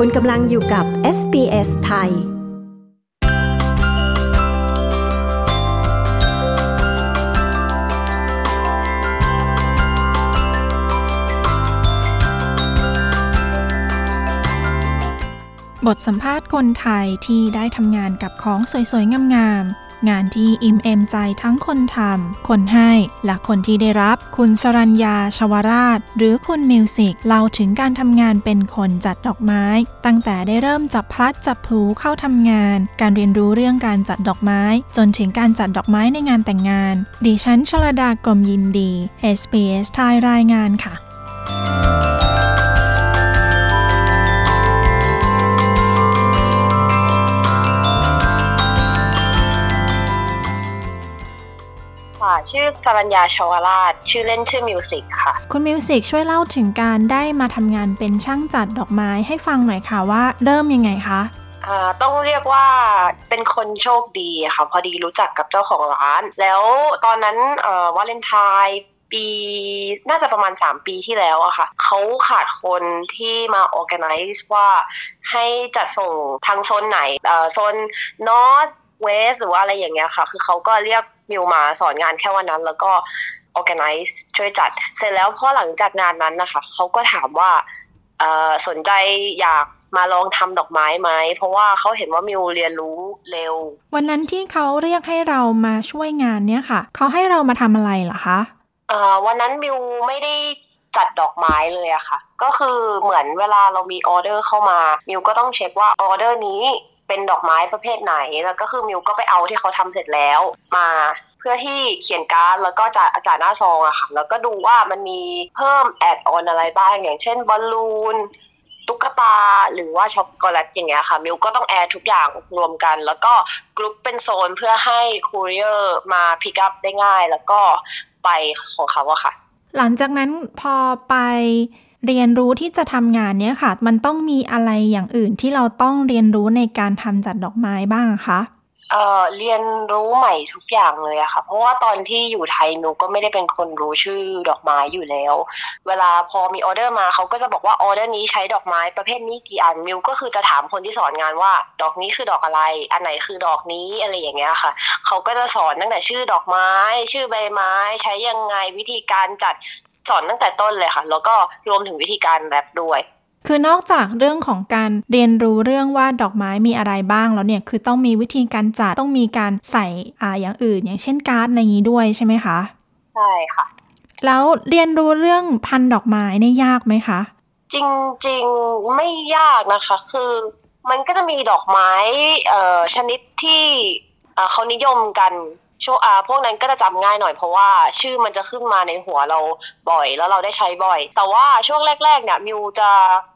คุณกำลังอยู่กับ SBS ไทย บทสัมภาษณ์คนไทยที่ได้ทำงานกับของสวยๆ งามๆ งานที่อิ่มเอมใจทั้งคนทำ คนให้ และคนที่ได้รับ คุณสรัญญาชวราช หรือคุณมิวสิกเล่าถึงการทำงานเป็นคนจัดดอกไม้ ตั้งแต่ได้เริ่มจับพลัดจับพลูเข้าทำงาน การเรียนรู้เรื่องการจัดดอกไม้ จนถึงการจัดดอกไม้ในงานแต่งงาน ดิฉันชลดากรมยินดี SBS ไทยรายงานค่ะ ชื่อสรัญญาชวราช ชื่อเล่นชื่อมิวสิกค่ะ คุณมิวสิกช่วยเล่าถึงการได้มาทำงานเป็นช่างจัดดอกไม้ให้ฟังหน่อยค่ะว่าเริ่มยังไงคะอ่าต้องเรียกว่าเป็นคนโชคดีค่ะ พอดีรู้จักกับเจ้าของร้าน แล้วตอนนั้นเอ่อวาเลนไทน์ปีน่าจะประมาณ 3 ปีที่แล้วอะค่ะเขาขาดคนที่มา organize ว่าให้จัดส่งทางโซนไหนเอ่อโซน north west หรือว่าอะไรอย่างเงี้ยค่ะ คือเขาก็เรียกมิวมาสอนงานแค่วันนั้น แล้วก็ organize ช่วยจัด เสร็จแล้วพอหลังจากงานนั้นนะคะเขาก็ถามว่าเอ่อสนใจอยากมาลองทำดอกไม้ไหม เพราะว่าเขาเห็นว่ามิวเรียนรู้เร็ว วันนั้นที่เขาเรียกให้เรามาช่วยงานเนี่ยค่ะ เขาให้เรามาทำอะไรเหรอคะเอ่อวันนั้นมิวไม่ได้จัดดอกไม้เลยอะค่ะ ก็คือเหมือนเวลาเรามีออเดอร์เข้ามา มิวก็ต้องเช็คว่าออเดอร์นี้ เป็นดอกไม้ประเภทไหน แล้วก็คือมิวก็ไปเอาที่เขาทำเสร็จแล้ว มาเพื่อที่เขียนการ์ดแล้วก็จ่าจ่าหน้าซองอะค่ะ แล้วก็ดูว่ามันมีเพิ่ม add-on อะไรบ้าง อย่างเช่นบอลลูนตุ๊กตาหรือว่าช็อกโกแลตอย่างเงี้ยค่ะ มิวก็ต้อง add ทุกอย่างรวมกัน แล้วก็กรุ๊ปเป็นโซนเพื่อให้ courier มา pick up ได้ง่าย แล้วก็ไปของเขาอะค่ะ หลังจากนั้นพอไป เรียนรู้ที่จะทำงานเนี่ยค่ะ มันต้องมีอะไรอย่างอื่นที่เราต้องเรียนรู้ในการทำจัดดอกไม้บ้างคะเอ่อเรียนรู้ใหม่ทุกอย่างเลยอะค่ะ เพราะว่าตอนที่อยู่ไทยหนูก็ไม่ได้เป็นคนรู้ชื่อดอกไม้อยู่แล้ว เวลาพอมีออเดอร์มาเขาก็จะบอกว่าออเดอร์นี้ใช้ดอกไม้ประเภทนี้กี่อันมิวก็คือจะถามคนที่สอนงานว่า ดอกนี้คือดอกอะไร อันไหนคือดอกนี้อะไรอย่างเงี้ยค่ะเขาก็จะสอนตั้งแต่ชื่อดอกไม้ ชื่อใบไม้ ใช้ยังไงวิธีการจัด สอนตั้งแต่ต้นเลยค่ะ แล้วก็รวมถึงวิธีการแรปด้วย คือนอกจากเรื่องของการเรียนรู้เรื่องว่าดอกไม้มีอะไรบ้างแล้วเนี่ยคือต้องมีวิธีการจัดต้องมีการใส่อ่าอย่างอื่น อย่างเช่นการ์ดอะไรอย่างนี้ด้วยใช่ไหมคะใช่ค่ะ แล้วเรียนรู้เรื่องพันธุ์ดอกไม้เนี่ยยากไหมคะ จริงๆไม่ยากนะคะ คือมันก็จะมีดอกไม้เอ่อชนิดที่เอ่อเขานิยมกัน ช่วงอ่าพวกนั้นก็จะจำง่ายหน่อยเพราะว่าชื่อมันจะขึ้นมาในหัวเราบ่อย แล้วเราได้ใช้บ่อย แต่ว่าช่วงแรกๆเนี่ยมิวจะ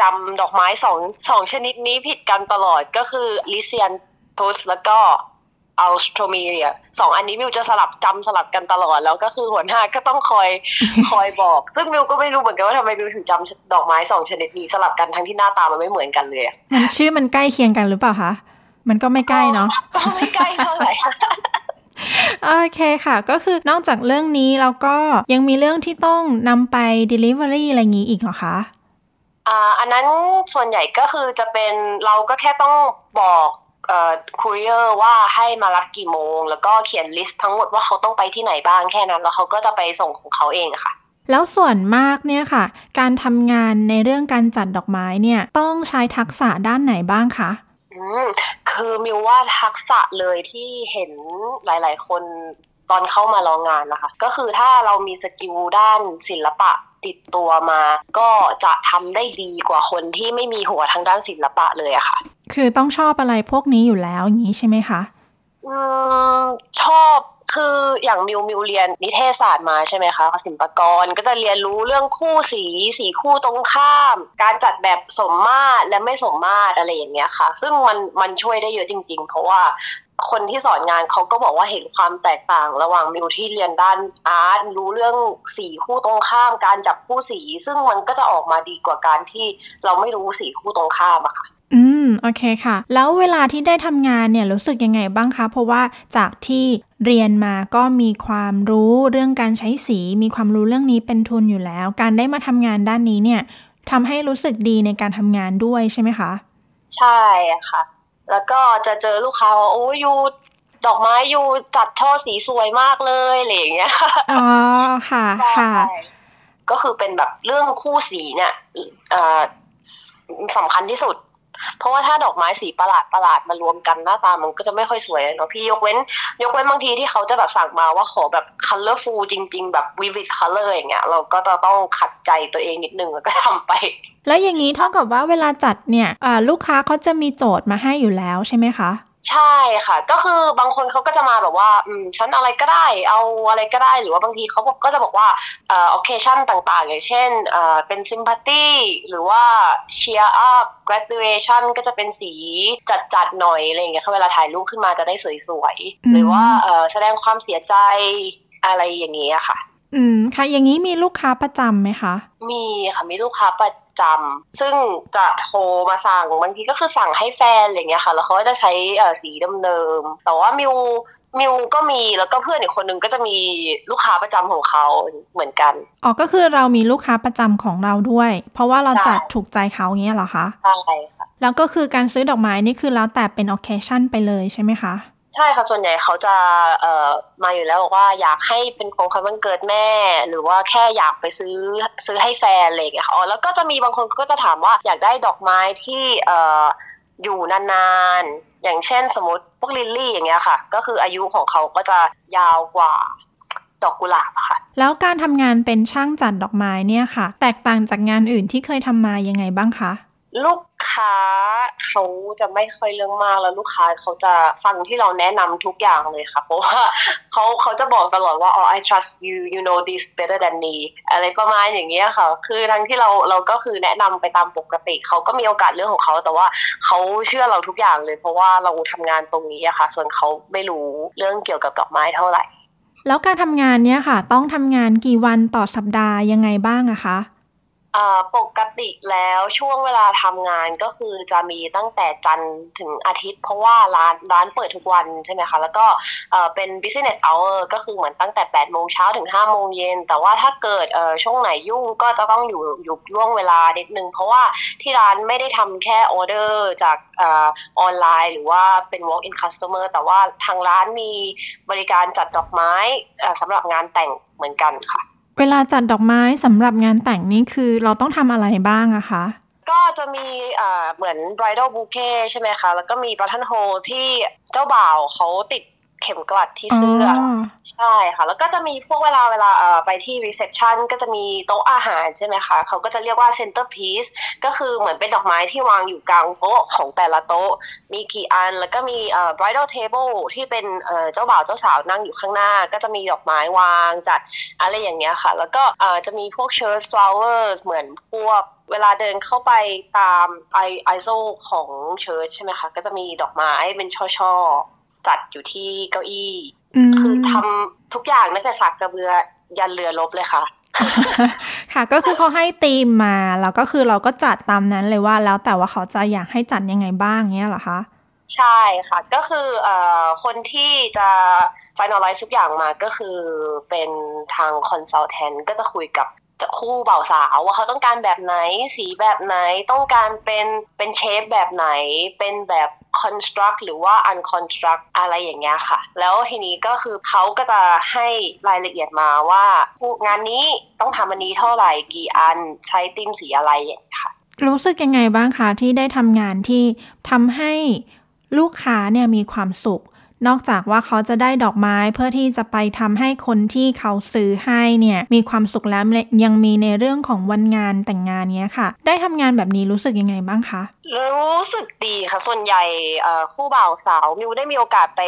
จำดอกไม้สองสองชนิดนี้ผิดกันตลอดก็คือลิเซียนทุสแล้วก็อัลสโทรมีเรียสองอันนี้มิวจะสลับจำสลับกันตลอดแล้วก็คือหัวหน้าก็ต้องคอยคอยบอก ซึ่งมิวก็ไม่รู้เหมือนกันว่าทำไมมิวถึงจำดอกไม้สองชนิดนี้สลับกันทั้งที่หน้าตามันไม่เหมือนกันเลยอะมันชื่อมันใกล้เคียงกันหรือเปล่าคะมันก็ไม่ใกล้เนาะก็ไม่ใกล้เท่าไหร่ โอเคค่ะ ก็คือนอกจากเรื่องนี้แล้วก็ยังมีเรื่องที่ต้องนำไป Delivery อะไรอย่างนี้อีกเหรอคะอ่าอันนั้นส่วนใหญ่ก็คือจะเป็นเราก็แค่ต้องบอกเอ่อ courier ว่าให้มารับกี่โมง แล้วก็เขียน list ทั้งหมดว่าเขาต้องไปที่ไหนบ้างแค่นั้น แล้วเขาก็จะไปส่งของเขาเองอะค่ะ แล้วส่วนมากเนี่ยค่ะ การทำงานในเรื่องการจัดดอกไม้เนี่ยต้องใช้ทักษะด้านไหนบ้างคะอืม คือมิวว่าทักษะเลยที่เห็นหลาย ๆ คนตอนเข้ามาลองงานนะคะ ก็คือถ้าเรามี skill ด้านศิลปะติดตัวมา ก็จะทำได้ดีกว่าคนที่ไม่มีหัวทางด้านศิลปะเลยอะค่ะ คือต้องชอบอะไรพวกนี้อยู่แล้วอย่างนี้ใช่ไหมคะ อืมชอบ คืออย่างมิวมิวเรียนนิเทศศาสตร์มาใช่ไหมคะศิลปกรก็จะเรียนรู้เรื่องคู่สีสีคู่ตรงข้าม การจัดแบบสมมาตรและไม่สมมาตรอะไรอย่างเงี้ยค่ะ ซึ่งมันมันช่วยได้เยอะจริง ๆ เพราะว่าคนที่สอนงานเขาก็บอกว่าเห็นความแตกต่าง ระหว่างมิวที่เรียนด้านอาร์ตรู้เรื่องสีคู่ตรงข้าม การจับคู่สี ซึ่งมันก็จะออกมาดีกว่าการที่เราไม่รู้สีคู่ตรงข้ามอะค่ะ อืม โอเคค่ะ แล้วเวลาที่ได้ทำงานเนี่ยรู้สึกยังไงบ้างคะ เพราะว่าจากที่เรียนมาก็มีความรู้เรื่องการใช้สี มีความรู้เรื่องนี้เป็นทุนอยู่แล้ว การได้มาทำงานด้านนี้เนี่ยทำให้รู้สึกดีในการทำงานด้วยใช่ไหมคะ ใช่ค่ะ แล้วก็จะเจอลูกค้าว่าโอ้ยูดอกไม้ยูจัดช่อสีสวยมากเลยอะไรอย่างเงี้ยค่ะอ๋อค่ะค่ะใช่ก็คือเป็นแบบเรื่องคู่สีเนี่ยเอ่อสำคัญที่สุด เพราะว่าถ้าดอกไม้สีประหลาดประหลาดมารวมกันหน้าตามันก็จะไม่ค่อยสวยเนาะพี่ยกเว้น ยกเว้นบางทีที่เขาจะแบบสั่งมาว่าขอแบบ colorful จริง ๆ แบบ vivid color อย่างเงี้ยเราก็จะต้องขัดใจตัวเองนิดนึงแล้วก็ทำไป แล้วอย่างนี้เท่ากับว่าเวลาจัดเนี่ยลูกค้าเขาจะมีโจทย์มาให้อยู่แล้วใช่ไหมคะ ใช่ค่ะ ก็คือบางคนเขาก็จะมาแบบว่า อืมฉันอะไรก็ได้ เอาอะไรก็ได้ หรือว่าบางทีเขาก็จะบอกว่าเอ่อ occasion ต่างๆ อย่างเช่นเอ่อเป็น sympathy หรือว่า cheer up graduation ก็จะเป็นสีจัดๆหน่อยอะไรอย่างเงี้ยเวลาถ่ายรูปขึ้นมาจะได้สวยๆ หรือว่าเอ่อแสดงความเสียใจอะไรอย่างเงี้ยค่ะ อืมค่ะ อย่างนี้มีลูกค้าประจำไหมคะ มีค่ะมีลูกค้าประจำซึ่งจะโทรมาสั่งบางทีก็คือสั่งให้แฟนอะไรอย่างเงี้ยค่ะ แล้วเขาก็จะใช้เอ่อสีเดิมๆแต่ว่ามิวมิวก็มีแล้วก็เพื่อนอีกคนนึงก็จะมีลูกค้าประจำของเขาเหมือนกันอ๋อก็คือเรามีลูกค้าประจำของเราด้วย เพราะว่าเราใช่จัดถูกใจเขาเงี้ยเหรอคะใช่ค่ะแล้วก็คือการซื้อดอกไม้นี่คือแล้วแต่เป็น occasion ไปเลยใช่ไหมคะ ใช่ค่ะส่วนใหญ่เขาจะเอ่อมาอยู่แล้วบอกว่าอยากให้เป็นของขวัญวันเกิดแม่ หรือว่าแค่อยากไปซื้อซื้อให้แฟนอะไรอย่างเงี้ยค่ะอ๋อแล้วก็จะมีบางคนก็จะถามว่าอยากได้ดอกไม้ที่เอ่ออยู่นานๆ อย่างเช่นสมมติพวกลิลลี่อย่างเงี้ยค่ะ ก็คืออายุของเขาก็จะยาวกว่าดอกกุหลาบค่ะ แล้วการทำงานเป็นช่างจัดดอกไม้เนี่ยค่ะ แตกต่างจากงานอื่นที่เคยทำมายังไงบ้างคะ ลูกค้าเขาจะไม่ค่อยเรื่องมากแล้วลูกค้าเขาจะฟังที่เราแนะนำทุกอย่างเลยค่ะ เพราะว่าเขาเขาจะบอกตลอดว่าอ๋อ I trust you you know this better than me อะไรประมาณอย่างเงี้ยค่ะ คือทั้งที่เราเราก็คือแนะนำไปตามปกติ เขาก็มีโอกาสเรื่องของเขา แต่ว่าเขาเชื่อเราทุกอย่างเลย เพราะว่าเราทำงานตรงนี้อะค่ะ ส่วนเขาไม่รู้เรื่องเกี่ยวกับดอกไม้เท่าไหร่ แล้วการทำงานเนี่ยค่ะ ต้องทำงานกี่วันต่อสัปดาห์ยังไงบ้างอะคะ ปกติแล้วช่วงเวลาทำงานก็คือจะมีตั้งแต่จันทร์ถึงอาทิตย์ เพราะว่าร้านร้านเปิดทุกวันใช่ไหมคะแล้วก็เป็น business hour ก็คือเหมือนตั้งแต่8โมงเช้าถึง5โมงเย็นแต่ว่าถ้าเกิดช่วงไหนยุ่งก็จะต้องอยู่อยู่ล่วงเวลานิดนึง เพราะว่าที่ร้านไม่ได้ทำแค่ออเดอร์จากออนไลน์ หรือว่าเป็น walk in customer แต่ว่าทางร้านมีบริการจัดดอกไม้สำหรับงานแต่งเหมือนกันค่ะ เวลาจัดดอกไม้สำหรับงานแต่งนี่คือเราต้องทำอะไรบ้างอะคะก็จะมีเหมือน bridal bouquet ใช่ไหมคะ แล้วก็มี button hole ที่เจ้าบ่าวเขาติด เข็มกลัดที่เสื้ออใช่ค่ะ แล้วก็จะมีพวกเวลาเวลาเอ่อไปที่ reception ก็จะมีโต๊ะอาหารใช่ไหมคะเขาก็จะเรียกว่า centerpiece ก็คือเหมือนเป็นดอกไม้ที่วางอยู่กลางโต๊ะของแต่ละโต๊ะ มีกี่อัน แล้วก็มีเอ่อ bridal table ที่เป็นเอ่อเจ้าบ่าวเจ้าสาวนั่งอยู่ข้างหน้า ก็จะมีดอกไม้วางจัดอะไรอย่างเงี้ยค่ะ แล้วก็เอ่อจะมีพวก church flowers เหมือนพวกเวลาเดินเข้าไปตามไอไอโซของเชิร์ชใช่ไหมคะ ก็จะมีดอกไม้เป็นช่อๆ จัดอยู่ที่เก้าอี้อืมคือทำทุกอย่างตั้งแต่สักกระเบือยันเรือลบเลยค่ะ ค่ะก็คือเขาให้ธีมมา แล้วก็คือเราก็จัดตามนั้นเลยว่าแล้วแต่ว่าเขาจะอยากให้จัดยังไงบ้างเงี้ยเหรอคะใช่ค่ะ ก็คือเอ่อคนที่จะ finalize ทุกอย่างมาก็คือเป็นทาง consultant ก็จะคุยกับ คู่บ่าวสาวว่าเขาต้องการแบบไหนสีแบบไหนต้องการเป็นเป็นเชฟแบบไหน เป็นแบบ construct หรือว่า unconstruct อะไรอย่างเงี้ยค่ะ แล้วทีนี้ก็คือเขาก็จะให้รายละเอียดมาว่า งานนี้ต้องทำอันนี้เท่าไหร่กี่อันใช้ติมสีอะไรอย่างเงี้ยค่ะ รู้สึกยังไงบ้างคะที่ได้ทำงานที่ทำให้ลูกค้าเนี่ยมีความสุข นอกจากว่าเขาจะได้ดอกไม้เพื่อที่จะไปทำให้คนที่เขาซื้อให้เนี่ยมีความสุขแล้วยังมีในเรื่องของวันงานแต่งงานเนี้ยค่ะ ได้ทำงานแบบนี้รู้สึกยังไงบ้างคะ รู้สึกดีค่ะ ส่วนใหญ่คู่บ่าวสาวมิวได้มีโอกาสไป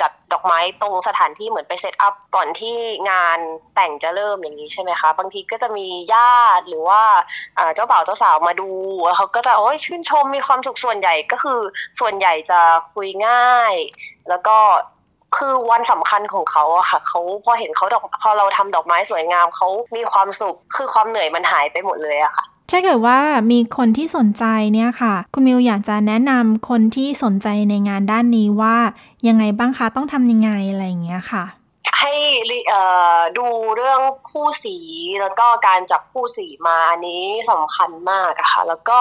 จัดดอกไม้ตรงสถานที่เหมือนไปเซตอัพก่อนที่งานแต่งจะเริ่มอย่างนี้ใช่ไหมคะ บางทีก็จะมีญาติหรือว่าเจ้าบ่าวเจ้าสาวมาดูเขาก็จะโอ้ยชื่นชมมีความสุขส่วนใหญ่ก็คือ ส่วนใหญ่จะคุยง่าย แล้วก็คือวันสำคัญของเขาอะค่ะเขาพอเห็นเขาดอกพอเราทำดอกไม้สวยงามเขามีความสุขคือความเหนื่อยมันหายไปหมดเลยอะค่ะ ถ้าเกิดว่ามีคนที่สนใจเนี่ยค่ะ คุณมิวอยากจะแนะนำคนที่สนใจในงานด้านนี้ว่ายังไงบ้างคะต้องทำยังไงอะไรอย่างเงี้ยค่ะให้ดูเรื่องคู่สีแล้วก็การจับคู่สีมาอันนี้สำคัญมากอะค่ะ แล้วก็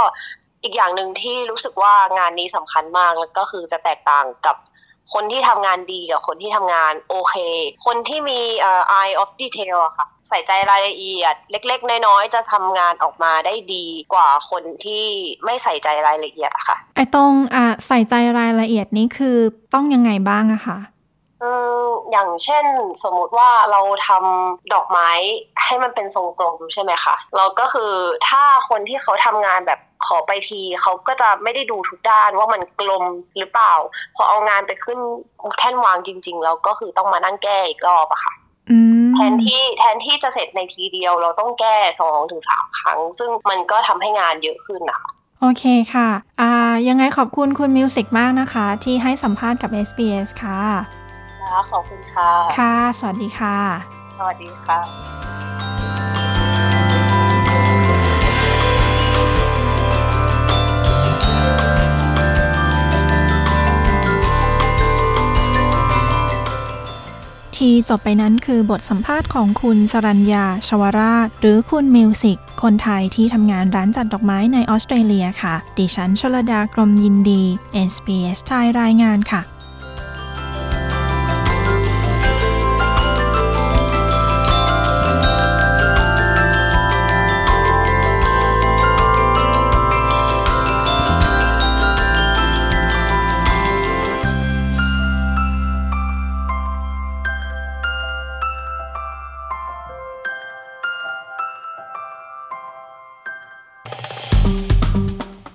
อีกอย่างหนึ่งที่รู้สึกว่างานนี้สำคัญมากแล้วก็คือจะแตกต่างกับ คนที่ทำงานดีกับคนที่ทำงานโอเค คนที่มีเอ่อ eye of detail อะค่ะ ใส่ใจรายละเอียด เล็ก ๆ น้อยๆจะทำงานออกมาได้ดีกว่าคนที่ไม่ใส่ใจรายละเอียดอะค่ะ ไอ้ตรงอะใส่ใจรายละเอียดนี้คือต้องยังไงบ้างอะคะอืมอย่างเช่นสมมุติว่าเราทำดอกไม้ให้มันเป็นทรงกลมใช่ไหมคะเราก็คือถ้าคนที่เขาทำงานแบบข อไปทีเขาก็จะไม่ได้ดูทุกด้านว่ามันกลมหรือเปล่า พอเอางานไปขึ้นแท่นวางจริง ๆ แล้วก็คือต้องมานั่งแก้อีกรอบอะค่ะอืมแทนที่แทนที่จะเสร็จในทีเดียวเราต้องแก้สองถึงสามครั้ง ซึ่งมันก็ทำให้งานเยอะขึ้นนะคะโอเคค่ะ อ่า ยังไงขอบคุณคุณมิวสิกมากนะคะ ที่ให้สัมภาษณ์กับ SBS ค่ะ ขอบคุณค่ะ ค่ะ สวัสดีค่ะ สวัสดีค่ะ ที่จบไปนั้นคือบทสัมภาษณ์ของคุณสรัญญาชวราช หรือคุณมิวสิกคนไทยที่ทำงานร้านจัดดอกไม้ในออสเตรเลียค่ะ ดิฉันชลดากรมยินดี SBS ไทยรายงานค่ะ